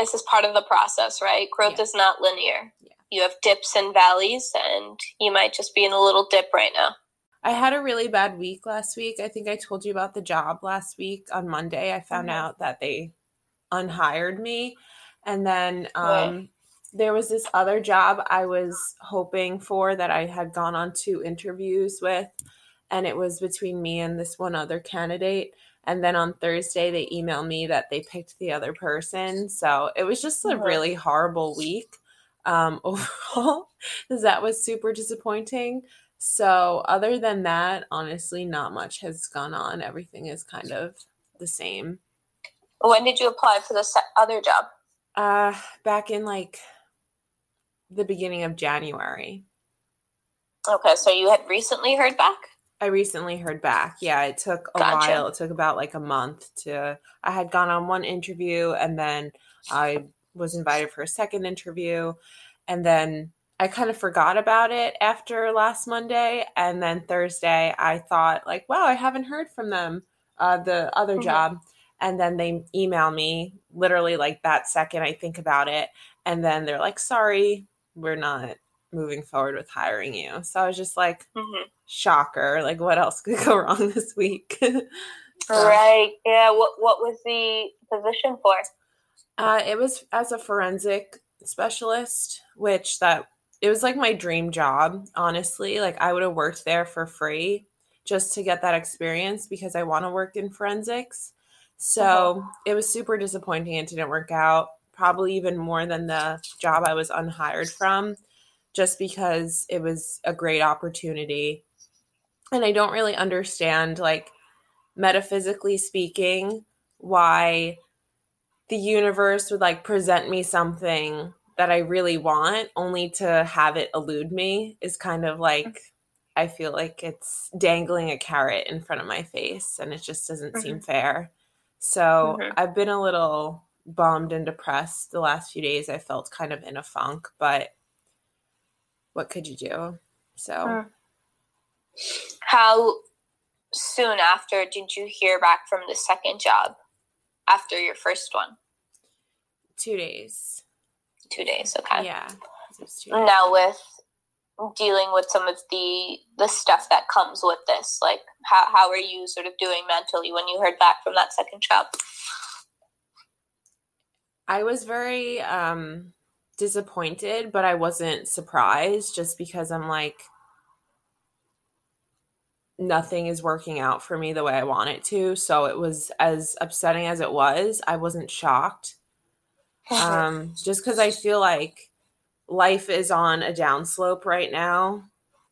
this is part of the process, right? Growth Yeah. is not linear. Yeah. You have dips and valleys, and you might just be in a little dip right now. I had a really bad week last week. I think I told you about the job last week on Monday. I found Mhm. out that they unhired me. And then um, Right. there was this other job I was hoping for that I had gone on two interviews with. And it was between me and this one other candidate. And then on Thursday, they emailed me that they picked the other person. So it was just a Mhm. really horrible week um, overall, because that was super disappointing. So, other than that, honestly, not much has gone on. Everything is kind of the same. When did you apply for the other job? Uh, back in like the beginning of January, Okay, so you had recently heard back? I recently heard back. Yeah, it took a Gotcha. while. It took about like a month to. I had gone on one interview and then I was invited for a second interview. And then I kind of forgot about it after last Monday. And then Thursday, I thought, like, wow, I haven't heard from them, uh, the other Mhm. job. And then they email me literally like that second I think about it. And then they're like, sorry, we're not moving forward with hiring you. So I was just like, hmm shocker like what else could go wrong this week Right. Yeah. What What was the position for? uh, it was as a forensic specialist which that it was like my dream job honestly like i would have worked there for free just to get that experience because i want to work in forensics so it was super disappointing it didn't work out probably even more than the job i was unhired from just because it was a great opportunity and i don't really understand like metaphysically speaking why the universe would like present me something that I really want only to have it elude me is kind of like I feel like it's dangling a carrot in front of my face and it just doesn't seem fair. So Mhm. I've been a little bummed and depressed the last few days. I felt kind of in a funk, but what could you do? So. How soon after did you hear back from the second job? After your first one, two days. two days. Okay. Yeah. two days. Now with dealing with some of the the stuff that comes with this, like how how are you sort of doing mentally when you heard back from that second job? I was very um disappointed, but I wasn't surprised just because I'm like nothing is working out for me the way I want it to. So it was as upsetting as it was, I wasn't shocked. Um just cuz I feel like life is on a downslope right now.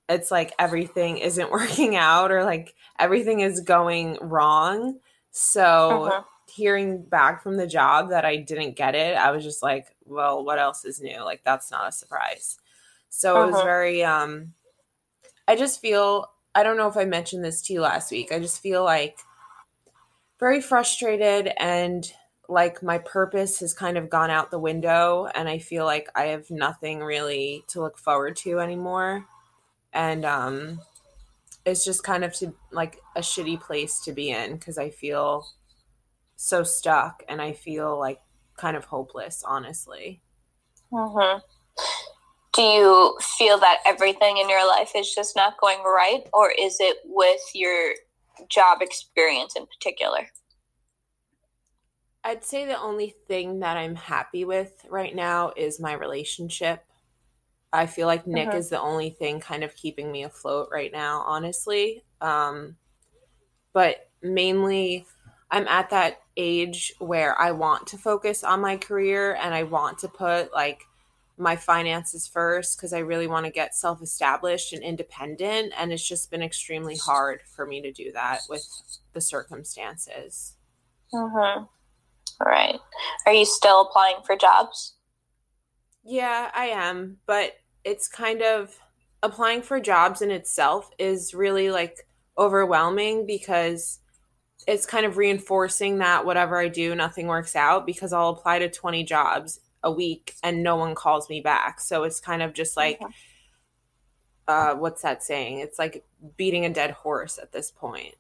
It's like everything isn't working out or like everything is going wrong. So Mhm. Hearing back from the job that I didn't get it, I was just like, well, what else is new? Like that's not a surprise. So it was Uh-huh. very um I just feel I don't know if I mentioned this to you last week. I just feel like very frustrated and like my purpose has kind of gone out the window and I feel like I have nothing really to look forward to anymore. And um it's just kind of to like a shitty place to be in because I feel so stuck and I feel like kind of hopeless, honestly. hmm Do you feel that everything in your life is just not going right, or is it with your job experience in particular? I'd say the only thing that I'm happy with right now is my relationship. I feel like Nick Mhm. is the only thing kind of keeping me afloat right now, honestly. Um, but mainly, I'm at that age where I want to focus on my career and I want to put like my finances first because I really want to get self established and independent. And it's just been extremely hard for me to do that with the circumstances. Mm-hmm. Right. Are you still applying for jobs? Yeah, I am, but it's kind of applying for jobs in itself is really like overwhelming because it's kind of reinforcing that whatever I do, nothing works out because I'll apply to 20 jobs a week and no one calls me back. So it's kind of just like, Mhm. uh, what's that saying? It's like beating a dead horse at this point.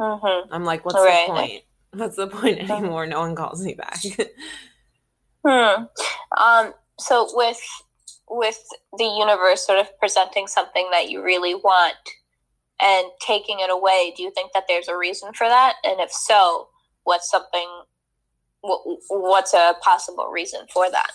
Mm-hmm. I'm like, what's the point? What's the point anymore? No one calls me back. Hmm. Um, so with with the universe sort of presenting something that you really want and taking it away, do you think that there's a reason for that? And if so, what's something? What's a possible reason for that?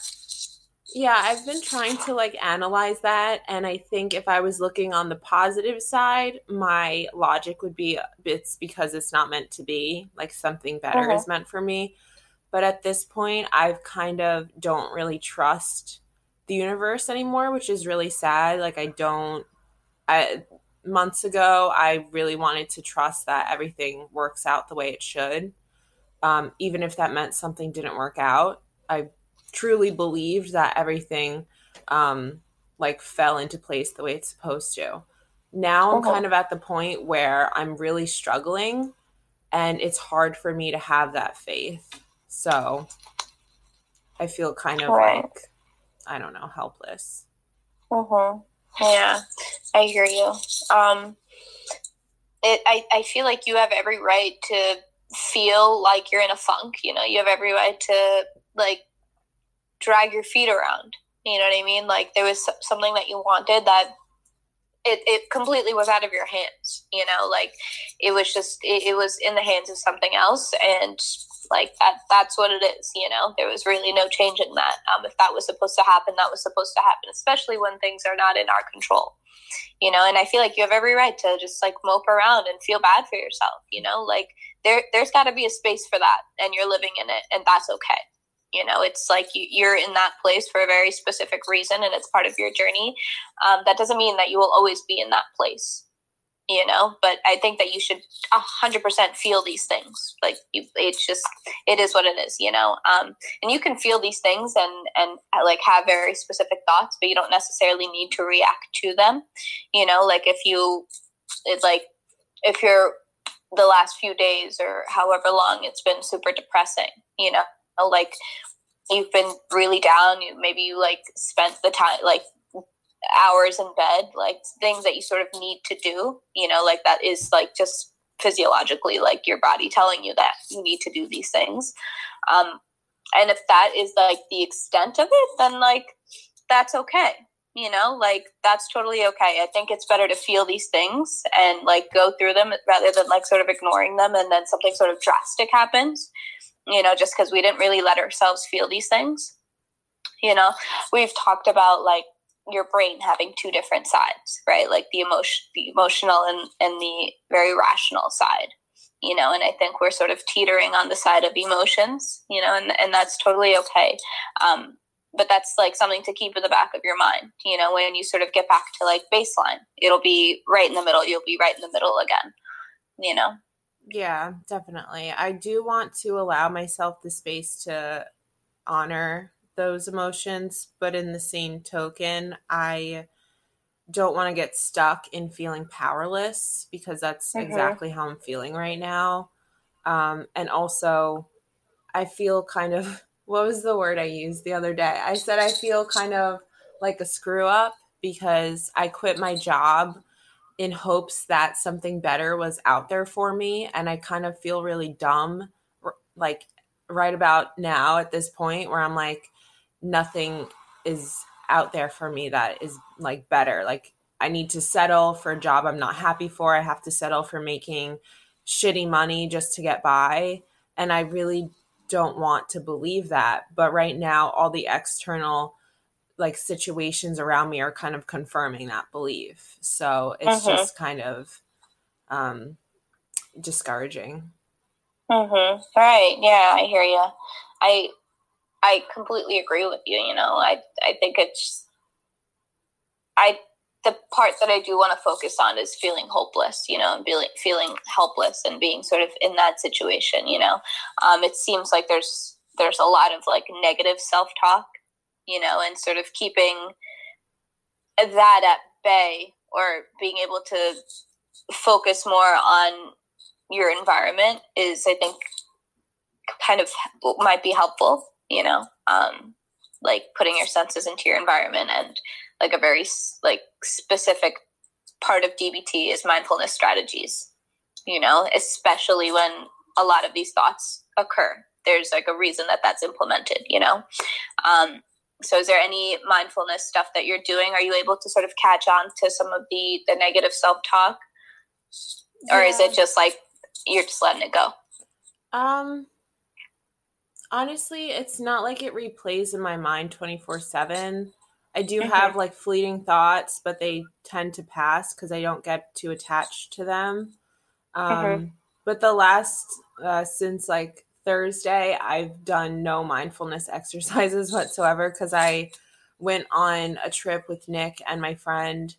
Yeah, I've been trying to like analyze that. And I think if I was looking on the positive side, my logic would be it's because it's not meant to be, like something better uh-huh. is meant for me. But at this point, I've kind of don't really trust the universe anymore, which is really sad. Like, I don't, I, months ago, I really wanted to trust that everything works out the way it should. Um, even if that meant something didn't work out, I truly believed that everything um like fell into place the way it's supposed to. Now I'm kind of at the point where I'm really struggling and it's hard for me to have that faith. So I feel kind of right. like I don't know, helpless. Mhm. Yeah. I hear you. Um it I I feel like you have every right to feel like you're in a funk, you know. You have every right to like drag your feet around. You know what I mean? Like there was something that you wanted that it, it completely was out of your hands, you know, like it was just, it, it was in the hands of something else. And like that, that's what it is, you know, there was really no changing that. Um, if that was supposed to happen, that was supposed to happen, especially when things are not in our control, you know, and I feel like you have every right to just like mope around and feel bad for yourself, you know, like there, there's gotta be a space for that and you're living in it and that's okay you know it's like you, are in that place for a very specific reason and it's part of your journey um, that doesn't mean that you will always be in that place you know? But i think that you should 100% feel these things like you, it's just it is what it is you know? Um, and you can feel these things and and like have very specific thoughts but you don't necessarily need to react to them you know? Like if you it's like if you're the last few days or however long it's been super depressing you know know, like you've been really down. Maybe you like spent the time like hours in bed like things that you sort of need to do you know like that is like just physiologically like your body telling you that you need to do these things. Um and if that is like the extent of it then like that's okay you know? Like that's totally okay. I think it's better to feel these things and like go through them rather than like sort of ignoring them and then something sort of drastic happens you know, just because we didn't really let ourselves feel these things. You know, we've talked about like your brain having two different sides, right? Like the emotion, the emotional and, and the very rational side, you know, and I think we're sort of teetering on the side of emotions, you know, and, and that's totally okay. Um, but that's like something to keep in the back of your mind, you know, when you sort of get back to like baseline, it'll be right in the middle. You'll be right in the middle again, you know? Yeah, definitely. I do want to allow myself the space to honor those emotions, but in the same token, I don't want to get stuck in feeling powerless because that's mm-hmm. exactly how I'm feeling right now. Um, and also, I feel kind of what was the word I used the other day? I said I feel kind of like a screw up because I quit my job in hopes that something better was out there for me and i kind of feel really dumb like right about now at this point where i'm like nothing is out there for me that is like better. Like i need to settle for a job i'm not happy for. I have to settle for making shitty money just to get by and i really don't want to believe that. But right now all the external like situations around me are kind of confirming that belief. So it's uh-huh. just kind of um discouraging. Mhm. Right. Yeah, I hear you. I I completely agree with you, you know. I I think it's I the part that I do want to focus on is feeling hopeless, you know, and feeling feeling helpless and being sort of in that situation, you know. Um, it seems like there's there's a lot of like negative self talk you know, and sort of keeping that at bay or being able to focus more on your environment is, I think, kind of might be helpful, you know, um, like putting your senses into your environment and like a very like specific part of DBT is mindfulness strategies, you know, especially when a lot of these thoughts occur. There's like a reason that that's implemented you know? Um, so is there any mindfulness stuff that you're doing are you able to sort of catch on to some of the the negative self-talk or yeah. is it just like you're just letting it go um honestly it's not like it replays in my mind 24 7 i do mm-hmm. have like fleeting thoughts but they tend to pass because i don't get too attached to them um, mm-hmm. but the last uh, since like Thursday, I've done no mindfulness exercises whatsoever because I went on a trip with Nick and my friend.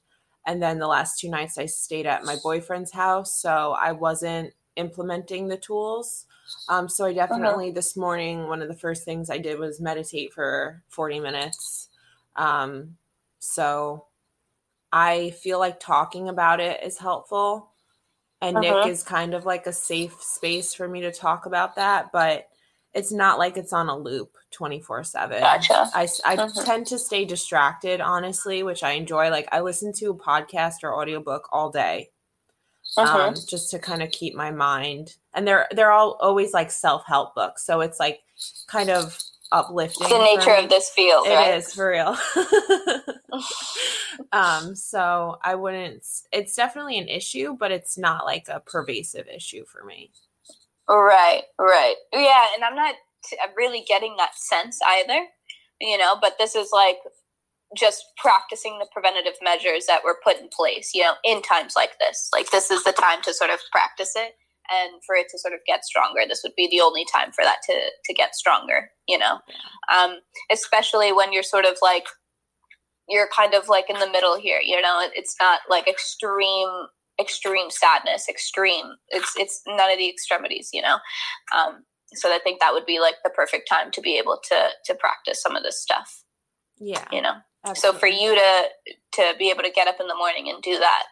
And then the last two nights I stayed at my boyfriend's house. So I wasn't implementing the tools. Um, so I uh-huh. definitely uh-huh. this morning, one of the first things I did was meditate for 40 minutes. Um, so I feel like talking about it is helpful and uh-huh. Nick is kind of like a safe space for me to talk about that, but it's not like it's on a loop 24 7 gotcha i, I uh-huh. tend to stay distracted honestly which i enjoy like i listen to a podcast or audiobook all day uh-huh. um, just to kind of keep my mind and they're they're all always like self-help books so it's like kind of uplifting. The nature of this field, It right? is for real. um, so I wouldn't. It's definitely an issue, but it's not like a pervasive issue for me. Right, right, yeah, and I'm not really getting that sense either. You know, but this is like just practicing the preventative measures that were put in place. You know, in times like this, like this is the time to sort of practice it and for it to sort of get stronger this would be the only time for that to to get stronger you know? Um, especially when you're sort of like you're kind of like in the middle here you know? It's not like extreme extreme sadness extreme it's it's none of the extremities you know? Um, so i think that would be like the perfect time to be able to to practice some of this stuff. Yeah. You know Absolutely. So for you to to be able to get up in the morning and do that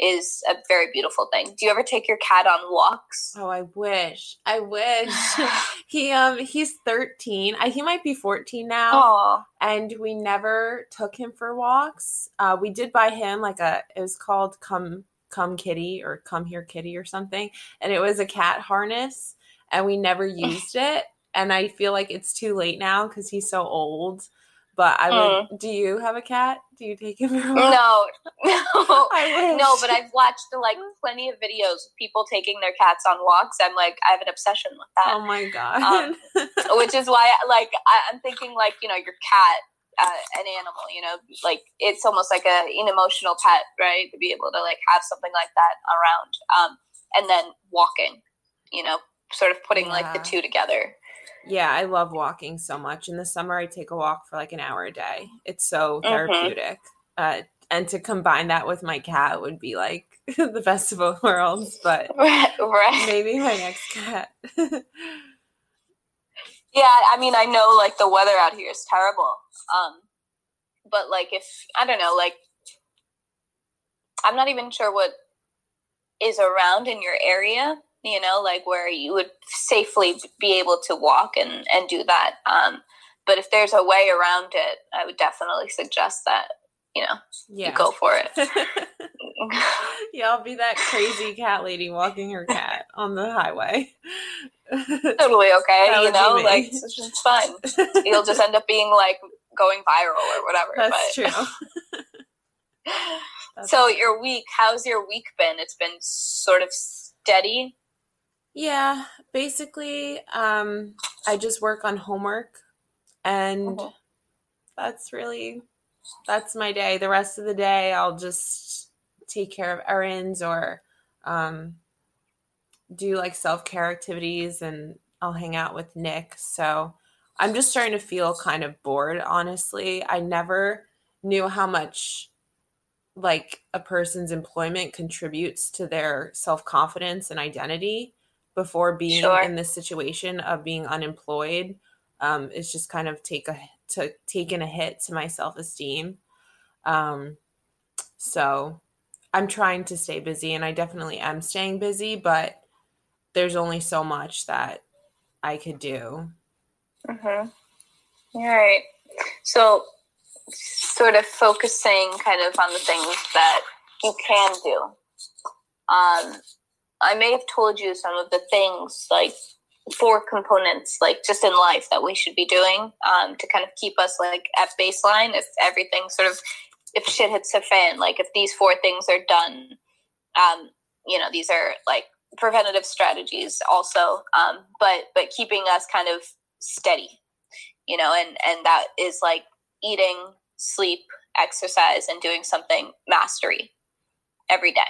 is a very beautiful thing. Do you ever take your cat on walks? Oh, I wish. I wish. he um he's 13. I, he might be 14 now. Aww. And we never took him for walks. Uh we did buy him like a it was called come come kitty or come here kitty or something and it was a cat harness and we never used it and I feel like it's too late now cuz he's so old but I would. Mm. Do you have a cat? Do you take him? No, no, no. But I've watched like plenty of videos of people taking their cats on walks. I'm like, I have an obsession with that. Oh my god! Um, which is why, like, I, am thinking like you know your cat, uh, an animal. You know, like it's almost like a, an emotional pet, right? To be able to like have something like that around, um, and then walking. You know, sort of putting yeah. like the two together. Yeah, I love walking so much. In the summer, I take a walk for like an hour a day. It's so mm-hmm. therapeutic. Mm-hmm. Uh, and to combine that with my cat would be like the best of both worlds. But right. maybe my next cat. yeah, I mean, I know like the weather out here is terrible. Um, but like if I don't know, like I'm not even sure what is around in your area you know, like where you would safely be able to walk and, and do that. Um, but if there's a way around it, I would definitely suggest that, you know, yeah. you go for it. yeah, I'll be that crazy cat lady walking her cat on the highway. totally okay, you know, like it's, fine. You'll just end up being like going viral or whatever. That's but. true. That's so your week, how's your week been? It's been sort of steady. Yeah, basically, um, I just work on homework, and uh-huh. that's really that's my day. The rest of the day, I'll just take care of errands or um, do like self care activities, and I'll hang out with Nick. So I'm just starting to feel kind of bored. Honestly, I never knew how much like a person's employment contributes to their self confidence and identity before being sure. in this situation of being unemployed um, it's just kind of take a to taking a hit to my self-esteem um, so i'm trying to stay busy and i definitely am staying busy but there's only so much that i could do mm-hmm. all right so sort of focusing kind of on the things that you can do um, I may have told you some of the things like four components like just in life that we should be doing um, to kind of keep us like at baseline if everything sort of if shit hits the fan like if these four things are done um, you know these are like preventative strategies also um, but but keeping us kind of steady you know and and that is like eating sleep exercise and doing something mastery every day.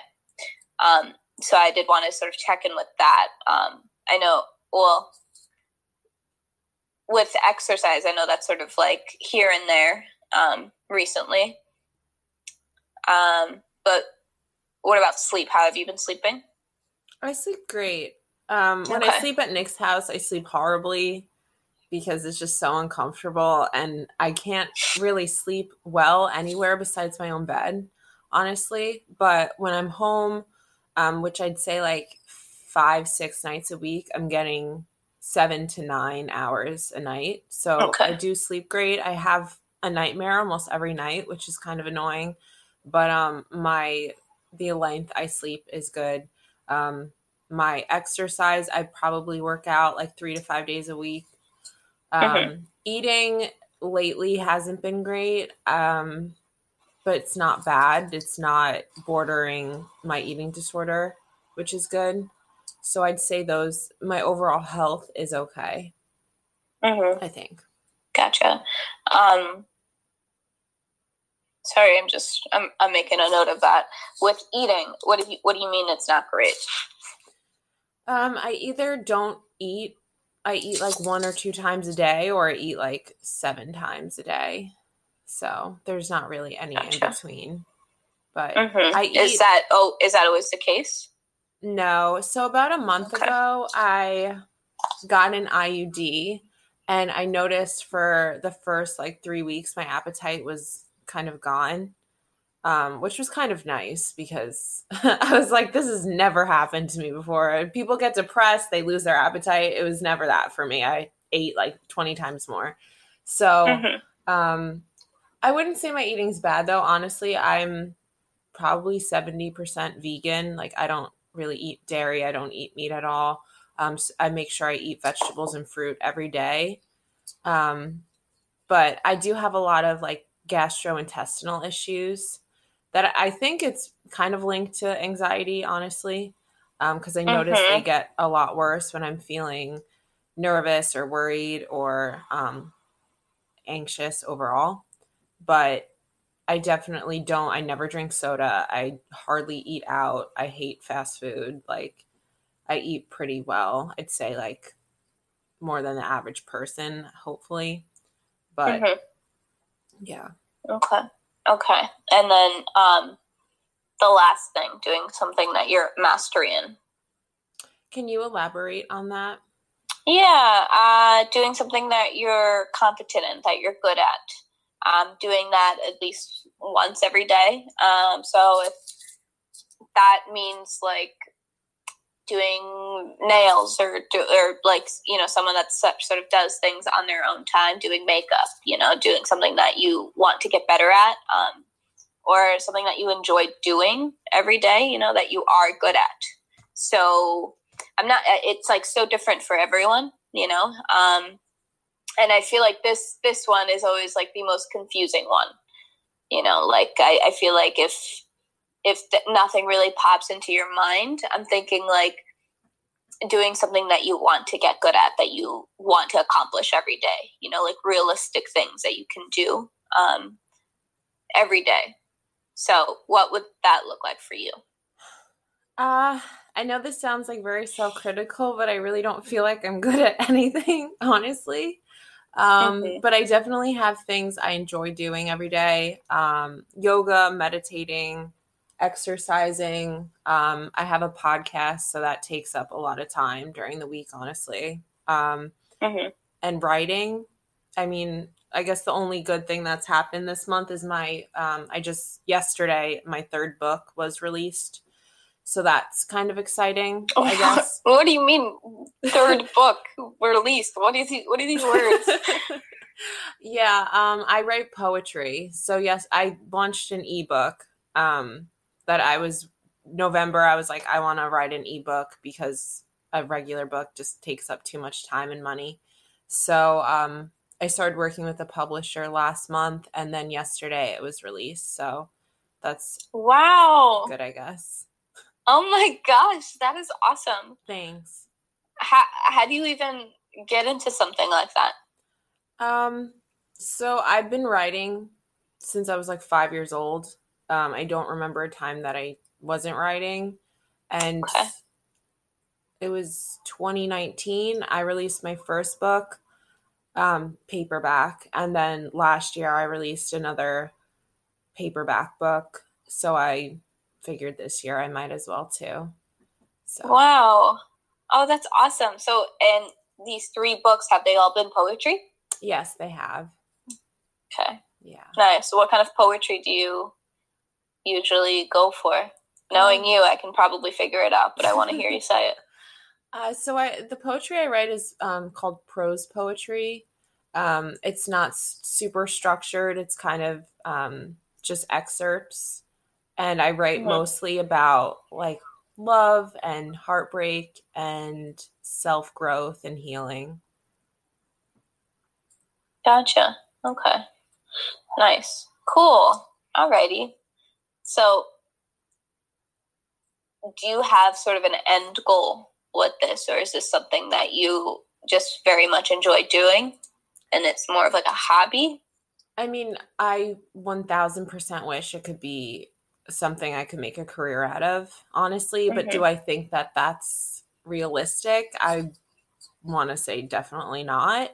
Um, so i did want to sort of check in with that um, i know well with exercise i know that's sort of like here and there um, recently. Um, but what about sleep? How have you been sleeping? I sleep great. Um, when okay. i sleep at nick's house i sleep horribly because it's just so uncomfortable and i can't really sleep well anywhere besides my own bed honestly. But when i'm home um, which i'd say like five, six nights a week, I'm getting seven to nine hours a night. So okay. I do sleep great. I have a nightmare almost every night, which is kind of annoying. But um my the length I sleep is good. Um my exercise, I probably work out like three to five days a week. Um mm-hmm. eating lately hasn't been great. Um but it's not bad. It's not bordering my eating disorder, which is good. So I'd say those, my overall health is okay. Mm-hmm. I think. Gotcha. Um, sorry, I'm just, I'm, I'm making a note of that. With eating, what do you, what do you mean it's not great? Um, I either don't eat, I eat like one or two times a day, or I eat like seven times a day. So there's not really any gotcha. in between. But mm-hmm. I eat, is that oh is that always the case? No. So about a month okay. ago, I got an IUD and I noticed for the first like three weeks, my appetite was kind of gone. Um, which was kind of nice because I was like, this has never happened to me before. People get depressed, they lose their appetite. It was never that for me. I ate like 20 times more. So, mm-hmm. um, I wouldn't say my eating's bad though. Honestly, I'm probably 70% vegan. Like, I don't really eat dairy. I don't eat meat at all. Um, so I make sure I eat vegetables and fruit every day. Um, but I do have a lot of like gastrointestinal issues that I think it's kind of linked to anxiety, honestly, because um, I notice mm-hmm. they get a lot worse when I'm feeling nervous or worried or um, anxious overall. But I definitely don't. I never drink soda. I hardly eat out. I hate fast food. Like, I eat pretty well. I'd say, like, more than the average person, hopefully. But, mm-hmm. yeah. Okay. Okay. And then, um, the last thing, doing something that you're mastering in. Can you elaborate on that? Yeah, uh, doing something that you're competent in, that you're good at um, doing that at least once every day. Um, so if that means like doing nails or do, or like you know someone that sort of does things on their own time, doing makeup, you know, doing something that you want to get better at, um, or something that you enjoy doing every day, you know, that you are good at. So I'm not. It's like so different for everyone, you know. Um, and I feel like this this one is always like the most confusing one. You know, like I, I feel like if if th- nothing really pops into your mind, I'm thinking like doing something that you want to get good at, that you want to accomplish every day. You know, like realistic things that you can do um, every day. So, what would that look like for you? Uh, I know this sounds like very self critical, but I really don't feel like I'm good at anything, honestly. Um, mm-hmm. But I definitely have things I enjoy doing every day um, yoga, meditating, exercising. Um, I have a podcast, so that takes up a lot of time during the week, honestly. Um, mm-hmm. And writing. I mean, I guess the only good thing that's happened this month is my, um, I just, yesterday, my third book was released. So that's kind of exciting, oh, I guess. What do you mean third book released? What is he, what are these words? yeah, um, I write poetry. So yes, I launched an ebook um, that I was November. I was like, I want to write an ebook because a regular book just takes up too much time and money. So um, I started working with a publisher last month, and then yesterday it was released. So that's wow, good, I guess. Oh my gosh, that is awesome. Thanks. How how do you even get into something like that? Um, so I've been writing since I was like five years old. Um, I don't remember a time that I wasn't writing, and okay. it was 2019. I released my first book, um, paperback, and then last year I released another paperback book. So I figured this year I might as well too. So Wow. Oh, that's awesome. So and these three books have they all been poetry? Yes, they have. Okay. Yeah. Nice. So what kind of poetry do you usually go for? Knowing um, you, I can probably figure it out, but I want to hear you say it. Uh, so I the poetry I write is um, called prose poetry. Um, it's not super structured. It's kind of um, just excerpts and I write mm-hmm. mostly about like love and heartbreak and self growth and healing. Gotcha. Okay. Nice. Cool. Alrighty. So, do you have sort of an end goal with this, or is this something that you just very much enjoy doing and it's more of like a hobby? I mean, I 1000% wish it could be something I could make a career out of, honestly. But do mm-hmm. I think that that's realistic? I want to say definitely not.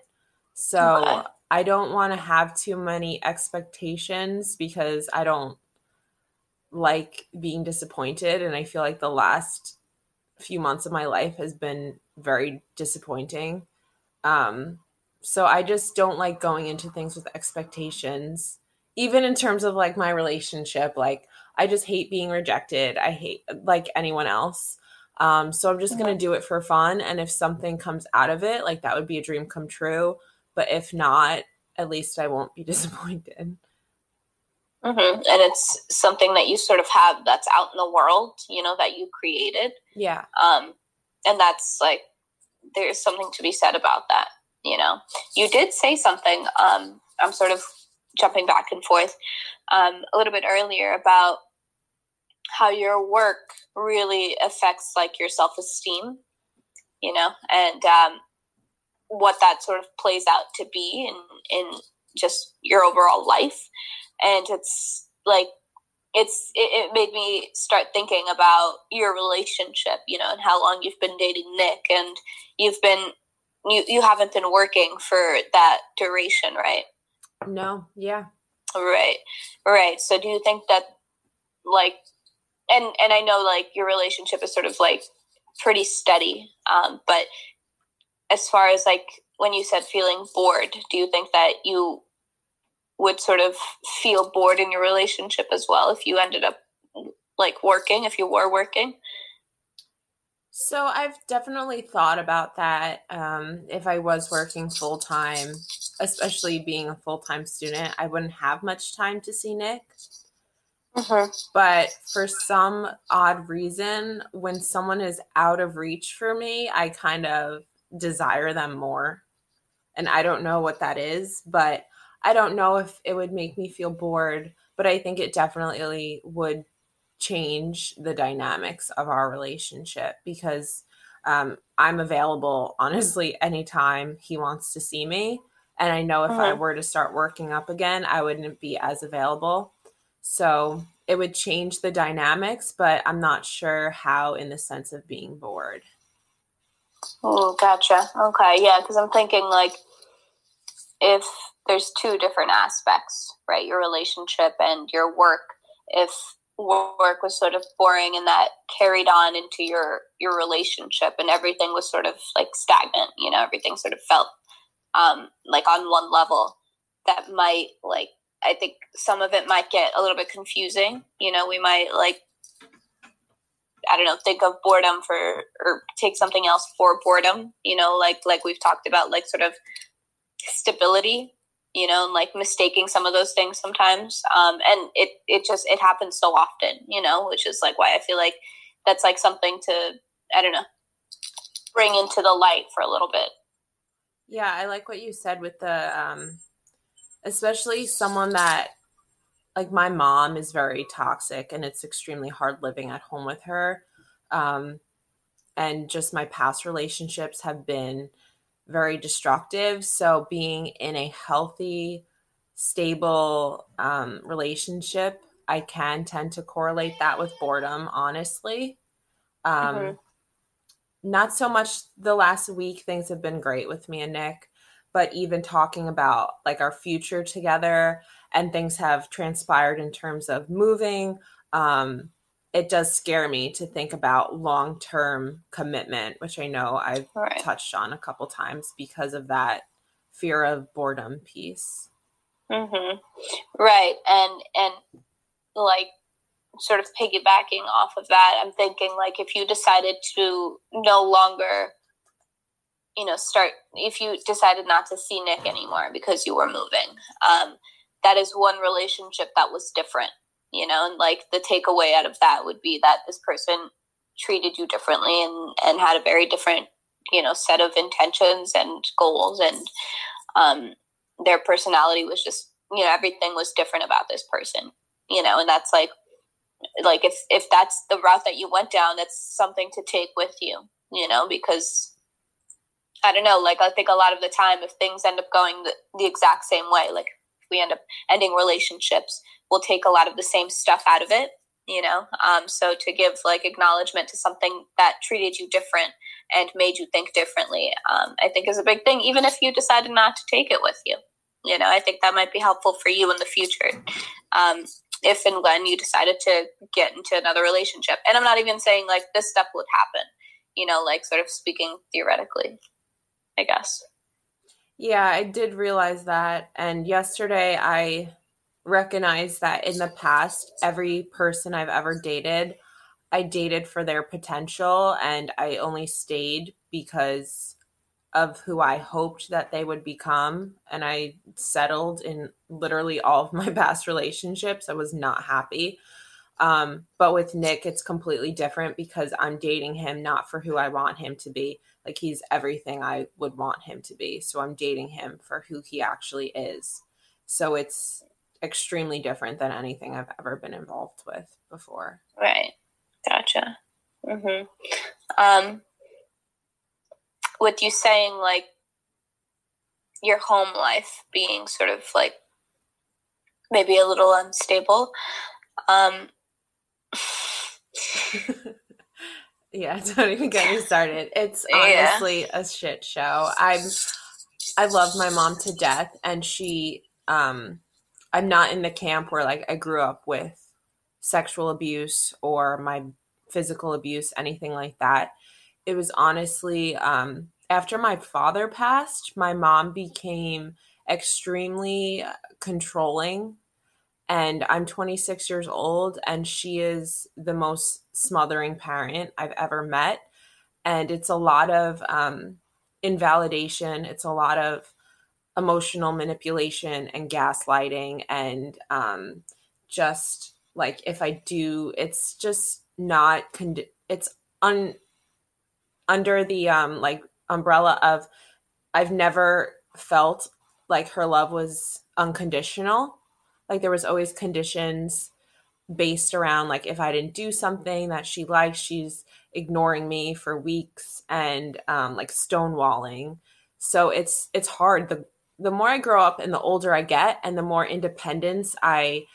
So okay. I don't want to have too many expectations because I don't like being disappointed. And I feel like the last few months of my life has been very disappointing. Um, so I just don't like going into things with expectations, even in terms of like my relationship. Like, I just hate being rejected. I hate like anyone else. Um, so I'm just gonna do it for fun. And if something comes out of it, like that would be a dream come true. But if not, at least I won't be disappointed. Mm-hmm. And it's something that you sort of have that's out in the world, you know, that you created. Yeah. Um, and that's like there's something to be said about that. You know, you did say something. Um, I'm sort of jumping back and forth um, a little bit earlier about how your work really affects like your self-esteem you know and um, what that sort of plays out to be in in just your overall life. And it's like it's it, it, made me start thinking about your relationship you know and how long you've been dating nick and you've been you you haven't been working for that duration right no yeah right right so do you think that like and and I know like your relationship is sort of like pretty steady. Um, but as far as like when you said feeling bored, do you think that you would sort of feel bored in your relationship as well if you ended up like working, if you were working? So I've definitely thought about that. Um, if I was working full time, especially being a full time student, I wouldn't have much time to see Nick. Mm-hmm. But for some odd reason, when someone is out of reach for me, I kind of desire them more. And I don't know what that is, but I don't know if it would make me feel bored, but I think it definitely would change the dynamics of our relationship because um, I'm available honestly anytime he wants to see me. And I know if I mm-hmm. were to start working up again, I wouldn't be as available. So it would change the dynamics, but I'm not sure how in the sense of being bored. Oh, gotcha. Okay, yeah, because I'm thinking like if there's two different aspects, right? Your relationship and your work. If work was sort of boring and that carried on into your your relationship and everything was sort of like stagnant, you know, everything sort of felt um like on one level that might like I think some of it might get a little bit confusing. You know, we might like I don't know, think of boredom for or take something else for boredom, you know, like like we've talked about like sort of stability, you know, and like mistaking some of those things sometimes. Um and it it just it happens so often, you know, which is like why I feel like that's like something to I don't know bring into the light for a little bit. Yeah, I like what you said with the um especially someone that like my mom is very toxic and it's extremely hard living at home with her. Um and just my past relationships have been very destructive. So being in a healthy, stable um, relationship, I can tend to correlate that with boredom, honestly. Um, mm-hmm. Not so much the last week, things have been great with me and Nick, but even talking about like our future together and things have transpired in terms of moving. Um, it does scare me to think about long term commitment, which I know I've right. touched on a couple times because of that fear of boredom piece. Mm-hmm. Right, and and like sort of piggybacking off of that, I'm thinking like if you decided to no longer, you know, start if you decided not to see Nick anymore because you were moving, um, that is one relationship that was different you know and like the takeaway out of that would be that this person treated you differently and and had a very different you know set of intentions and goals and um their personality was just you know everything was different about this person you know and that's like like if if that's the route that you went down that's something to take with you you know because i don't know like i think a lot of the time if things end up going the, the exact same way like we end up ending relationships we'll take a lot of the same stuff out of it you know? Um, so to give like acknowledgement to something that treated you different and made you think differently um, i think is a big thing even if you decided not to take it with you you know? I think that might be helpful for you in the future. Um, if and when you decided to get into another relationship. And i'm not even saying like this step would happen you know like sort of speaking theoretically i guess. Yeah i did realize that. And yesterday i recognized that in the past, every person I've ever dated, I dated for their potential and I only stayed because of who I hoped that they would become. And I settled in literally all of my past relationships. I was not happy. Um, but with Nick, it's completely different because I'm dating him not for who I want him to be. Like he's everything I would want him to be. So I'm dating him for who he actually is. So it's extremely different than anything I've ever been involved with before. Right. Gotcha. Mm-hmm. Um, with you saying like your home life being sort of like maybe a little unstable. Um, yeah, don't even get me started. It's honestly yeah. a shit show. I'm I love my mom to death and she um I'm not in the camp where like I grew up with sexual abuse or my physical abuse, anything like that. It was honestly um, after my father passed, my mom became extremely controlling. And I'm 26 years old, and she is the most smothering parent I've ever met. And it's a lot of um, invalidation, it's a lot of emotional manipulation and gaslighting and um, just like if I do, it's just not con- it's un under the um like umbrella of I've never felt like her love was unconditional. Like there was always conditions based around like if I didn't do something that she likes, she's ignoring me for weeks and um like stonewalling. So it's it's hard. The the more I grow up and the older I get and the more independence I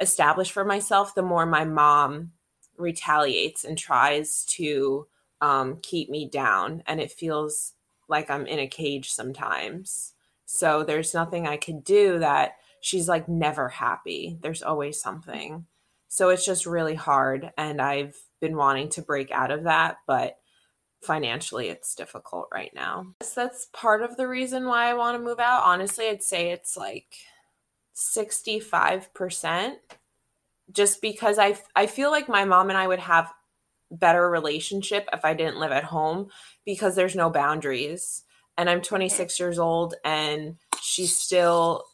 establish for myself, the more my mom retaliates and tries to um, keep me down. And it feels like I'm in a cage sometimes. So there's nothing I could do that she's like never happy. There's always something. So it's just really hard. And I've been wanting to break out of that, but financially it's difficult right now. That's part of the reason why I want to move out. Honestly, I'd say it's like 65% just because I I feel like my mom and I would have better relationship if I didn't live at home because there's no boundaries. And I'm 26 years old and she's still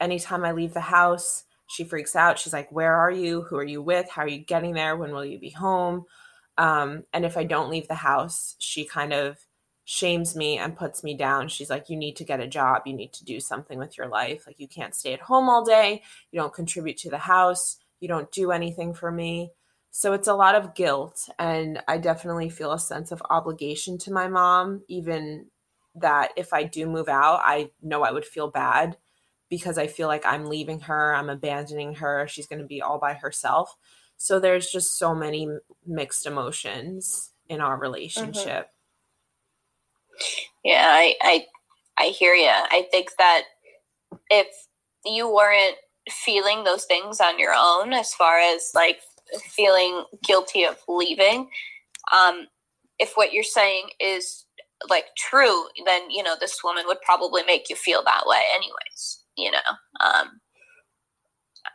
anytime I leave the house, she freaks out. She's like, "Where are you? Who are you with? How are you getting there? When will you be home?" Um, and if I don't leave the house, she kind of shames me and puts me down. She's like, You need to get a job. You need to do something with your life. Like, you can't stay at home all day. You don't contribute to the house. You don't do anything for me. So it's a lot of guilt. And I definitely feel a sense of obligation to my mom, even that if I do move out, I know I would feel bad because I feel like I'm leaving her, I'm abandoning her, she's going to be all by herself. So there's just so many mixed emotions in our mm-hmm. relationship. Yeah, I, I I hear you. I think that if you weren't feeling those things on your own, as far as like feeling guilty of leaving, um, if what you're saying is like true, then you know this woman would probably make you feel that way, anyways. You know, um,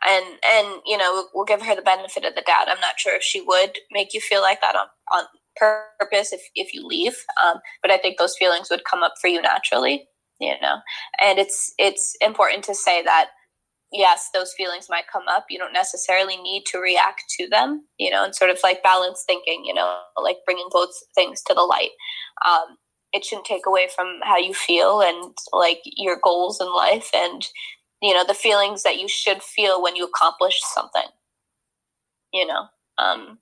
and and you know we'll give her the benefit of the doubt. I'm not sure if she would make you feel like that on on purpose if, if you leave um, but i think those feelings would come up for you naturally you know and it's it's important to say that yes those feelings might come up you don't necessarily need to react to them you know and sort of like balance thinking you know like bringing both things to the light um, it shouldn't take away from how you feel and like your goals in life and you know the feelings that you should feel when you accomplish something you know um,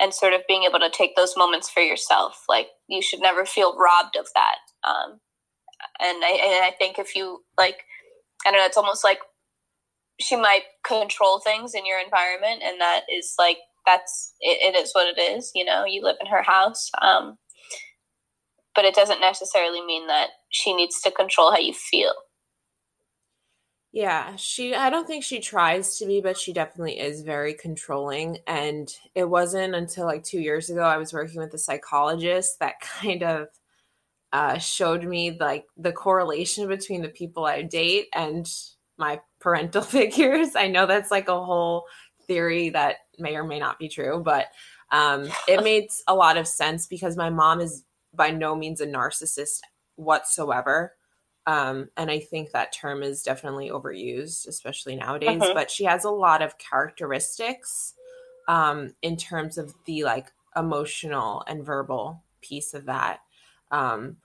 and sort of being able to take those moments for yourself. Like you should never feel robbed of that. Um, and I, and I think if you like, I don't know, it's almost like she might control things in your environment, and that is like that's it, it is what it is. You know, you live in her house, um, but it doesn't necessarily mean that she needs to control how you feel. Yeah, she I don't think she tries to be, but she definitely is very controlling. And it wasn't until like two years ago I was working with a psychologist that kind of uh, showed me like the correlation between the people I date and my parental figures. I know that's like a whole theory that may or may not be true, but um, it made a lot of sense because my mom is by no means a narcissist whatsoever. Um, and I think that term is definitely overused, especially nowadays. Mm-hmm. But she has a lot of characteristics um, in terms of the like emotional and verbal piece of that. Um,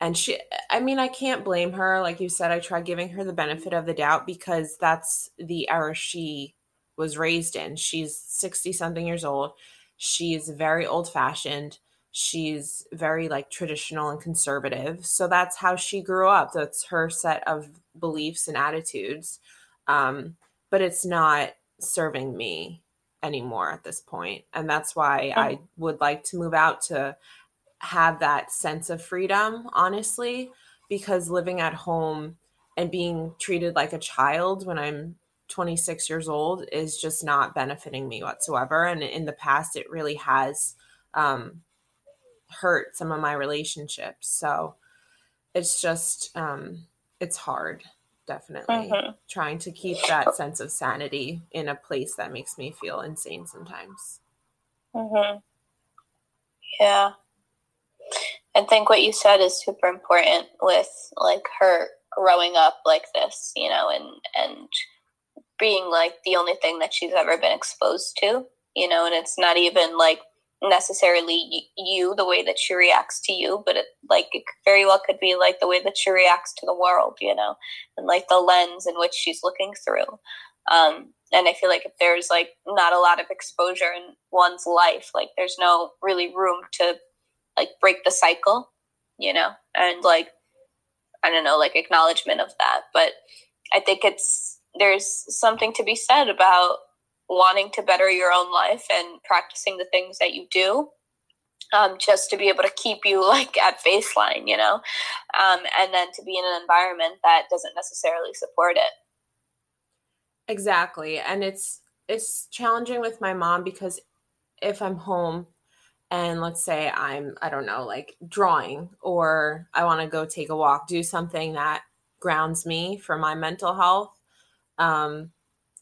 and she, I mean, I can't blame her. Like you said, I try giving her the benefit of the doubt because that's the era she was raised in. She's 60 something years old. She's very old fashioned she's very like traditional and conservative so that's how she grew up that's her set of beliefs and attitudes um, but it's not serving me anymore at this point and that's why oh. i would like to move out to have that sense of freedom honestly because living at home and being treated like a child when i'm 26 years old is just not benefiting me whatsoever and in the past it really has um, hurt some of my relationships. So it's just um it's hard definitely mm-hmm. trying to keep that sense of sanity in a place that makes me feel insane sometimes. Mhm. Yeah. I think what you said is super important with like her growing up like this, you know, and and being like the only thing that she's ever been exposed to, you know, and it's not even like necessarily you the way that she reacts to you but it like it very well could be like the way that she reacts to the world you know and like the lens in which she's looking through. Um and i feel like if there's like not a lot of exposure in one's life like there's no really room to like break the cycle you know and like i don't know like acknowledgement of that but i think it's there's something to be said about wanting to better your own life and practicing the things that you do um, just to be able to keep you like at baseline, you know, um, and then to be in an environment that doesn't necessarily support it. Exactly, and it's it's challenging with my mom because if I'm home and let's say I'm I don't know like drawing or I want to go take a walk, do something that grounds me for my mental health. Um,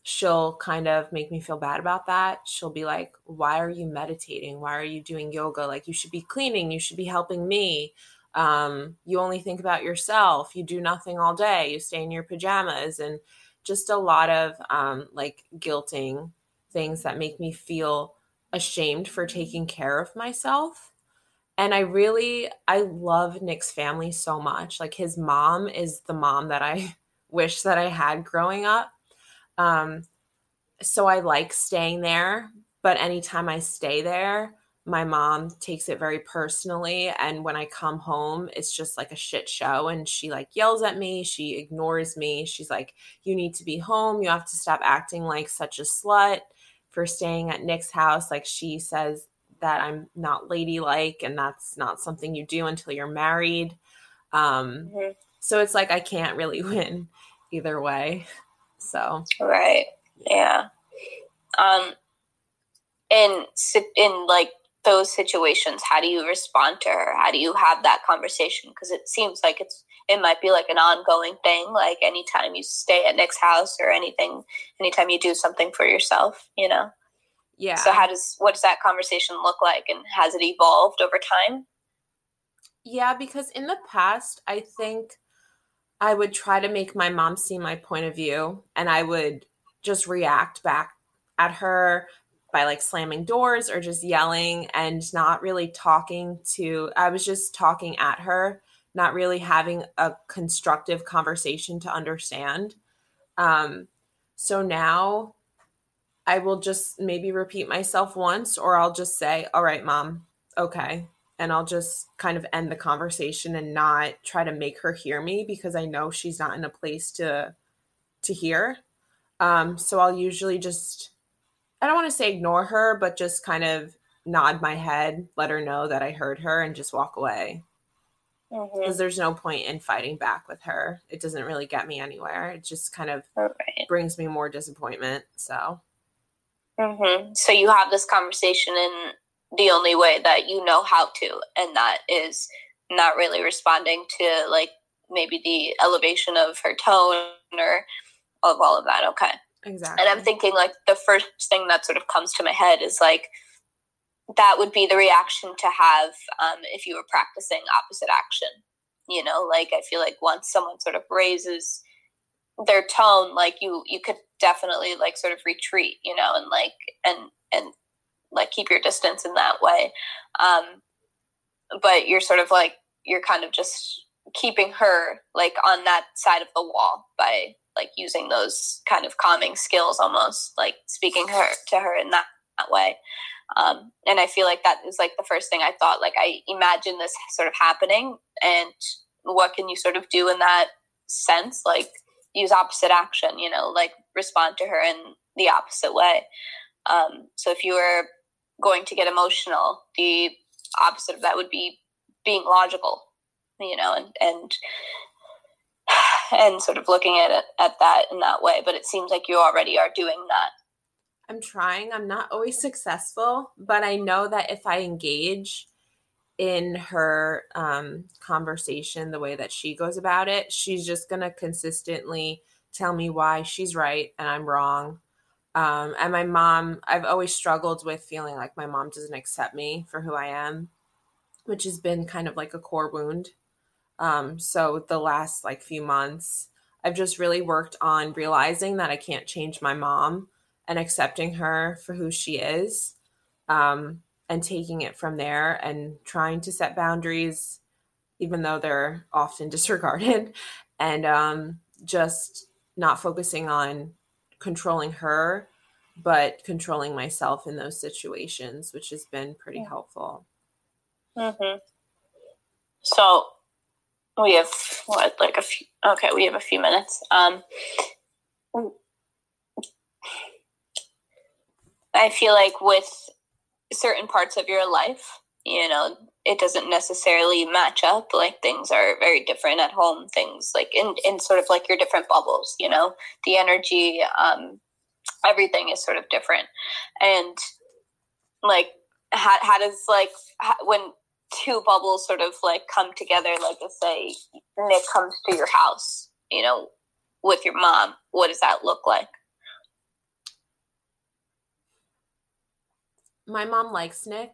she'll kind of make me feel bad about that. She'll be like, Why are you meditating? Why are you doing yoga? Like, you should be cleaning, you should be helping me. Um, you only think about yourself, you do nothing all day, you stay in your pajamas, and just a lot of um, like guilting things that make me feel ashamed for taking care of myself. and I really I love Nick's family so much. Like his mom is the mom that I wish that I had growing up. Um so I like staying there, but anytime I stay there, my mom takes it very personally and when I come home, it's just like a shit show and she like yells at me, she ignores me. She's like you need to be home, you have to stop acting like such a slut for staying at Nick's house. Like she says that I'm not ladylike and that's not something you do until you're married. Um, mm-hmm. So it's like I can't really win either way. So right, yeah. Um, in in like those situations, how do you respond to her? How do you have that conversation? Because it seems like it's it might be like an ongoing thing. Like anytime you stay at Nick's house or anything, anytime you do something for yourself, you know. Yeah. So how does what does that conversation look like and has it evolved over time? Yeah, because in the past, I think I would try to make my mom see my point of view and I would just react back at her by like slamming doors or just yelling and not really talking to I was just talking at her, not really having a constructive conversation to understand. Um so now I will just maybe repeat myself once, or I'll just say, All right, mom, okay. And I'll just kind of end the conversation and not try to make her hear me because I know she's not in a place to to hear. Um, so I'll usually just I don't want to say ignore her, but just kind of nod my head, let her know that I heard her, and just walk away. Because mm-hmm. there's no point in fighting back with her. It doesn't really get me anywhere. It just kind of right. brings me more disappointment. So Mm-hmm. So you have this conversation in the only way that you know how to, and that is not really responding to like maybe the elevation of her tone or of all of that. Okay. Exactly. And I'm thinking like the first thing that sort of comes to my head is like that would be the reaction to have um, if you were practicing opposite action. You know, like I feel like once someone sort of raises their tone like you you could definitely like sort of retreat you know and like and and like keep your distance in that way um but you're sort of like you're kind of just keeping her like on that side of the wall by like using those kind of calming skills almost like speaking her to her in that, that way um, and i feel like that is like the first thing i thought like i imagine this sort of happening and what can you sort of do in that sense like use opposite action, you know, like respond to her in the opposite way. Um, so if you were going to get emotional, the opposite of that would be being logical, you know, and and and sort of looking at it at that in that way. But it seems like you already are doing that. I'm trying. I'm not always successful, but I know that if I engage in her um, conversation, the way that she goes about it, she's just going to consistently tell me why she's right and I'm wrong. Um, and my mom, I've always struggled with feeling like my mom doesn't accept me for who I am, which has been kind of like a core wound. Um, so the last like few months, I've just really worked on realizing that I can't change my mom and accepting her for who she is. Um, and taking it from there and trying to set boundaries even though they're often disregarded and um, just not focusing on controlling her but controlling myself in those situations which has been pretty helpful mm-hmm. so we have what like a few okay we have a few minutes um i feel like with certain parts of your life you know it doesn't necessarily match up. Like things are very different at home things like in in sort of like your different bubbles you know? The energy um everything is sort of different. And like how, how does like how, when two bubbles sort of like come together like let's say nick comes to your house you know with your mom what does that look like my mom likes Nick,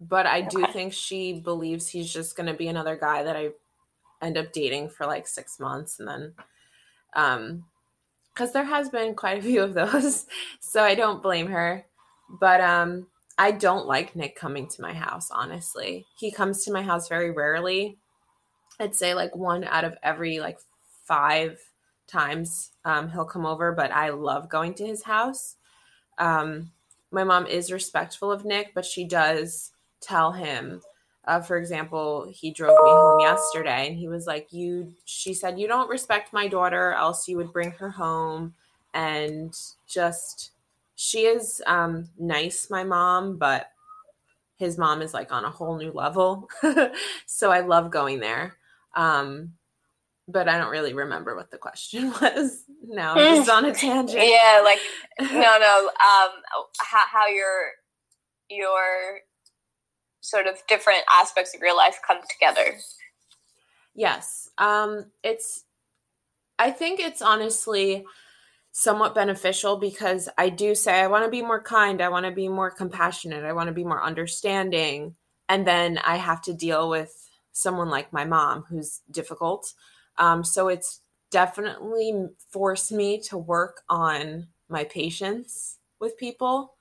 but I do okay. think she believes he's just going to be another guy that I end up dating for like six months and then, um, because there has been quite a few of those, so I don't blame her. But um, I don't like Nick coming to my house, honestly. He comes to my house very rarely. I'd say like one out of every like five times um, he'll come over, but I love going to his house. Um, my mom is respectful of Nick, but she does tell him. Uh, for example, he drove me home yesterday and he was like, You, she said, you don't respect my daughter, else you would bring her home. And just, she is um, nice, my mom, but his mom is like on a whole new level. so I love going there. Um, but I don't really remember what the question was. Now I'm just on a tangent. Yeah, like no, no. Um, how, how your your sort of different aspects of your life come together. Yes, um, it's. I think it's honestly somewhat beneficial because I do say I want to be more kind, I want to be more compassionate, I want to be more understanding, and then I have to deal with someone like my mom who's difficult um, so it's definitely forced me to work on my patience with people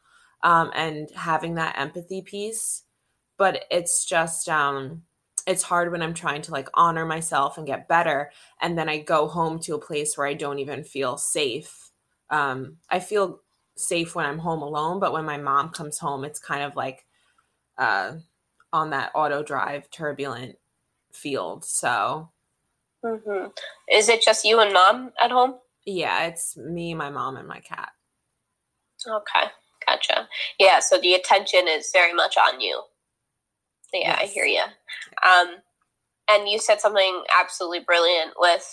um, and having that empathy piece. But it's just, um, it's hard when I'm trying to like honor myself and get better. And then I go home to a place where I don't even feel safe. Um, I feel safe when I'm home alone, but when my mom comes home, it's kind of like uh, on that auto drive turbulent field. So Mm-hmm. Is it just you and mom at home? Yeah, it's me, my mom, and my cat. Okay, gotcha. Yeah, so the attention is very much on you. Yeah, yes. I hear you. Um, and you said something absolutely brilliant with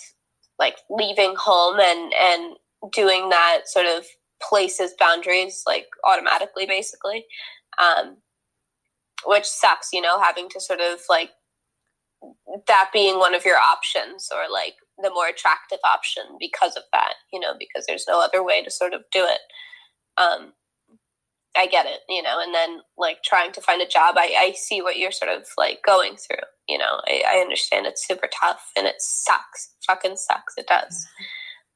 like leaving home and and doing that sort of places boundaries like automatically, basically. Um, which sucks, you know, having to sort of like that being one of your options or like the more attractive option because of that you know because there's no other way to sort of do it um i get it you know and then like trying to find a job i i see what you're sort of like going through you know i, I understand it's super tough and it sucks fucking sucks it does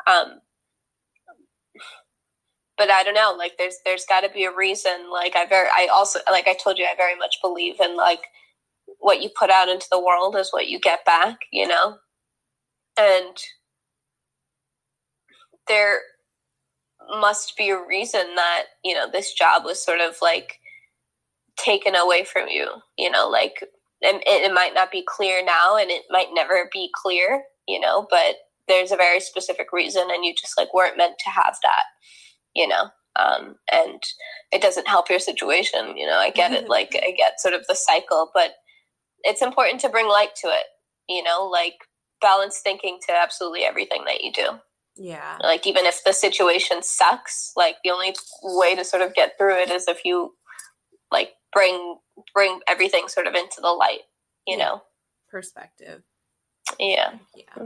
um but I don't know. Like, there's there's got to be a reason. Like, I very, I also, like I told you, I very much believe in like what you put out into the world is what you get back, you know? And there must be a reason that, you know, this job was sort of like taken away from you, you know, like it, it might not be clear now and it might never be clear, you know, but there's a very specific reason and you just like weren't meant to have that, you know? Um, and it doesn't help your situation, you know, I get it. Like I get sort of the cycle, but it's important to bring light to it, you know, like balance thinking to absolutely everything that you do. Yeah. Like even if the situation sucks, like the only way to sort of get through it is if you like bring bring everything sort of into the light, you yeah. know. Perspective. Yeah. Yeah.